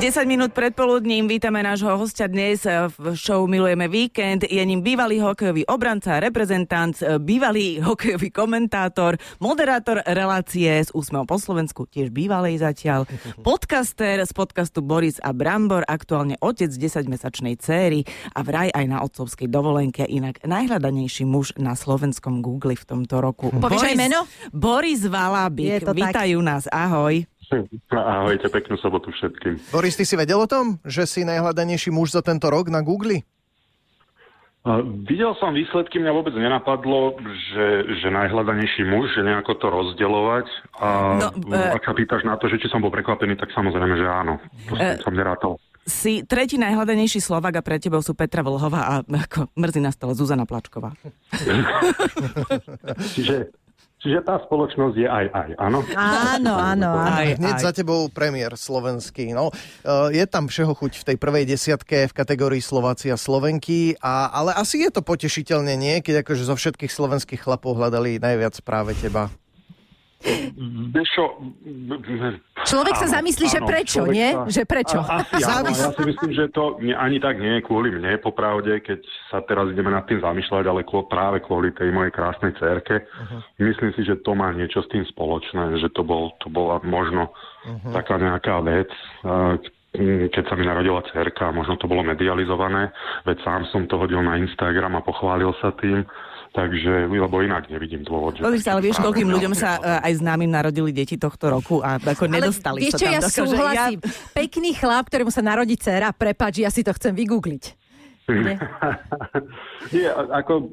10 minút predpoludním vítame nášho hostia dnes v show Milujeme víkend. Je ním bývalý hokejový obranca, reprezentant, bývalý hokejový komentátor, moderátor relácie s úsmevom po Slovensku, tiež bývalej zatiaľ, podcaster z podcastu Boris a Brambor, aktuálne otec 10-mesačnej céry a vraj aj na otcovskej dovolenke, inak najhľadanejší muž na slovenskom Google v tomto roku. Povieš aj meno? Boris Valabik, vítajú tak. nás, ahoj. Ahojte, peknú sobotu všetkým. Boris, ty si vedel o tom, že si najhľadanejší muž za tento rok na Google? Uh, videl som výsledky, mňa vôbec nenapadlo, že, že najhľadanejší muž, že nejako to rozdeľovať. A no, uh, ak sa pýtaš na to, že či som bol prekvapený, tak samozrejme, že áno. To uh, som nerátal. Si tretí najhľadanejší Slovak a pre tebou sú Petra Vlhová a ako mrzí na stole Zuzana Plačková. Čiže Čiže tá spoločnosť je aj aj, áno? Áno, áno, áno. Aj, Hneď aj. za tebou premiér slovenský. No, e, je tam všeho chuť v tej prvej desiatke v kategórii Slovácia Slovenky, a, ale asi je to potešiteľne nie, keď akože zo všetkých slovenských chlapov hľadali najviac práve teba. Čo, človek sa zamyslí, áno, že prečo, nie? Sa, že prečo? Asi áno, ja si myslím, že to ani tak nie je kvôli mne, popravde, keď sa teraz ideme nad tým zamýšľať, ale práve kvôli tej mojej krásnej cerke. Uh-huh. Myslím si, že to má niečo s tým spoločné, že to, bol, to bola možno uh-huh. taká nejaká vec, keď sa mi narodila cerka, možno to bolo medializované, veď sám som to hodil na Instagram a pochválil sa tým Takže, lebo inak nevidím dôvod. Že Pozri sa, ale vieš, koľkým ľuďom sa uh, aj známym narodili deti tohto roku a ako ale nedostali vieš, sa tam. ja do, súhlasím. Ja... Pekný chlap, ktorému sa narodí dcera, prepáč, ja si to chcem vygoogliť. Nie? Nie, ako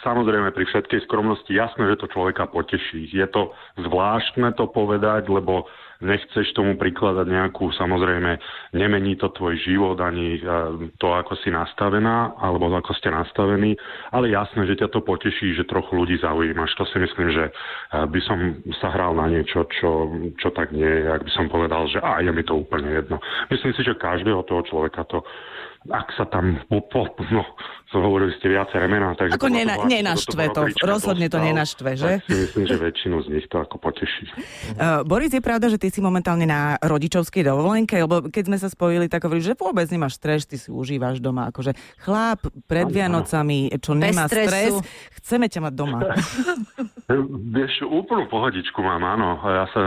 samozrejme pri všetkej skromnosti jasné, že to človeka poteší. Je to zvláštne to povedať, lebo nechceš tomu prikladať nejakú, samozrejme, nemení to tvoj život ani e, to, ako si nastavená, alebo ako ste nastavení, ale jasné, že ťa to poteší, že trochu ľudí zaujímaš. To si myslím, že e, by som sa hral na niečo, čo, čo tak nie je, ak by som povedal, že a je mi to úplne jedno. Myslím si, že každého toho človeka to ak sa tam po, po, no, hovorili ste viaceré mená. Takže ako nena, nenaštve to, to rozhodne to nenaštve, že? si myslím, že väčšinu z nich to ako poteší. Uh, Boris, je pravda, že ty si momentálne na rodičovskej dovolenke, lebo keď sme sa spojili, tak hovoríš, že vôbec nemáš stres, ty si užívaš doma, akože chlap pred Vianocami, čo nemá stres, chceme ťa mať doma. Vieš, úplnú pohodičku mám, áno. Ja sa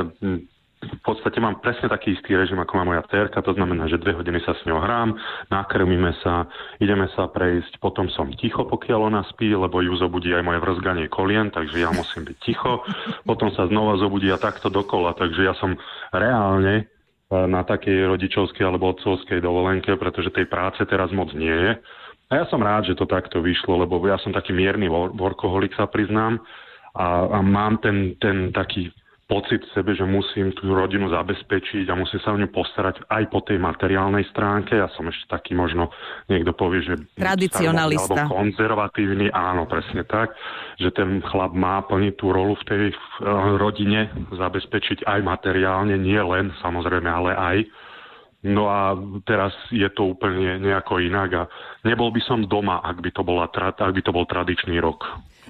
v podstate mám presne taký istý režim, ako má moja cerka, to znamená, že dve hodiny sa s ňou hrám, nakrmíme sa, ideme sa prejsť, potom som ticho, pokiaľ ona spí, lebo ju zobudí aj moje vrzganie kolien, takže ja musím byť ticho, potom sa znova zobudí a takto dokola, takže ja som reálne e, na takej rodičovskej alebo otcovskej dovolenke, pretože tej práce teraz moc nie je. A ja som rád, že to takto vyšlo, lebo ja som taký mierny workoholik, sa priznám, a, a mám ten, ten taký pocit v sebe, že musím tú rodinu zabezpečiť a musím sa o ňu postarať aj po tej materiálnej stránke. Ja som ešte taký možno, niekto povie, že... Tradicionalista. Alebo konzervatívny, áno, presne tak, že ten chlap má plniť tú rolu v tej rodine, zabezpečiť aj materiálne, nie len samozrejme, ale aj. No a teraz je to úplne nejako inak a nebol by som doma, ak by to, bola, ak by to bol tradičný rok.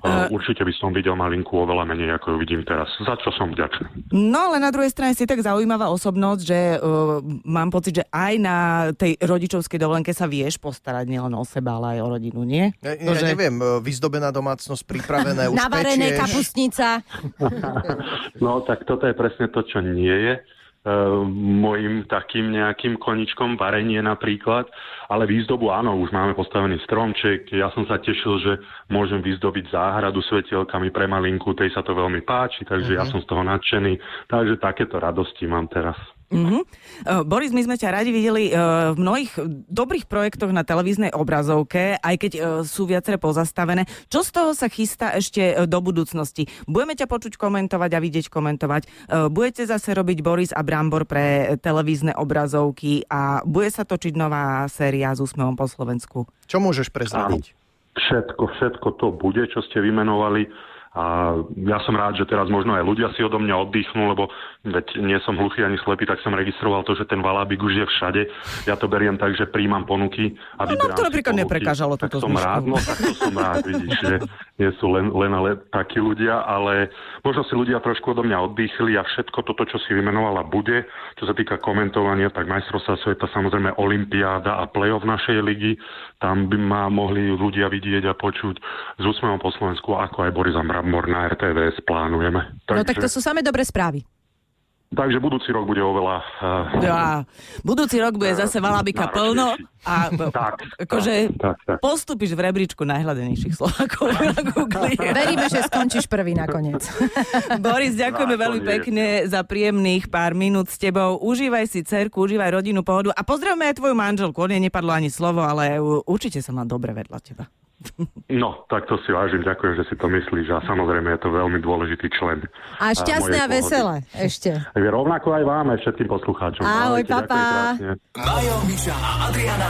Uh, Určite by som videl malinku oveľa menej, ako ju vidím teraz. Za čo som vďačný. No ale na druhej strane si tak zaujímavá osobnosť, že uh, mám pocit, že aj na tej rodičovskej dovolenke sa vieš postarať nielen o seba, ale aj o rodinu, nie? Ja, ja že... neviem, e, vyzdobená domácnosť, pripravené, už Navarené kapustnica. no tak toto je presne to, čo nie je môjim takým nejakým koničkom, varenie napríklad, ale výzdobu áno, už máme postavený stromček, ja som sa tešil, že môžem vyzdobiť záhradu svetielkami pre malinku, tej sa to veľmi páči, takže uh-huh. ja mhm. som z toho nadšený, takže takéto radosti mám teraz. Mm-hmm. Uh, Boris, my sme ťa radi videli uh, v mnohých dobrých projektoch na televíznej obrazovke, aj keď uh, sú viaceré pozastavené. Čo z toho sa chystá ešte uh, do budúcnosti? Budeme ťa počuť komentovať a vidieť komentovať. Uh, budete zase robiť Boris a Brambor pre televízne obrazovky a bude sa točiť nová séria s úsmevom po Slovensku. Čo môžeš prezradiť? Všetko, všetko to bude, čo ste vymenovali a ja som rád, že teraz možno aj ľudia si odo mňa oddychnú, lebo veď nie som hluchý ani slepý, tak som registroval to, že ten valábik už je všade. Ja to beriem tak, že príjmam ponuky. A no nám to napríklad neprekážalo toto som rád, no tak to som rád, vidíš, že nie sú len, len ale takí ľudia, ale možno si ľudia trošku odo mňa oddychli a všetko toto, čo si vymenovala, bude. Čo sa týka komentovania, tak majstrovstvá sveta, samozrejme Olympiáda a play-off našej ligy, tam by ma mohli ľudia vidieť a počuť z úsmevom po Slovensku, ako aj Borisa Bramor na RTVS plánujeme. No tak to sú samé dobré správy. Takže budúci rok bude oveľa... Uh, Ja, budúci rok bude zase Valabika plno a Tak, akože tak, tak. postupíš v rebríčku najhľadenejších Slovákov na Google. Veríme, že skončíš prvý nakoniec. Boris, ďakujeme Tak, veľmi pekne za príjemných pár minút s tebou. Užívaj si cerku, užívaj rodinu, pohodu a pozdravme aj tvoju manželku. O nej nepadlo ani slovo, ale určite sa má dobre vedľa teba. No, tak to si vážim, ďakujem, že si to myslíš a samozrejme je to veľmi dôležitý člen. A šťastné a veselé ešte. pohody. Rovnako aj vám, aj všetkým poslucháčom. Ahoj, Ahojte, papa. Majo, Miša a Adriana.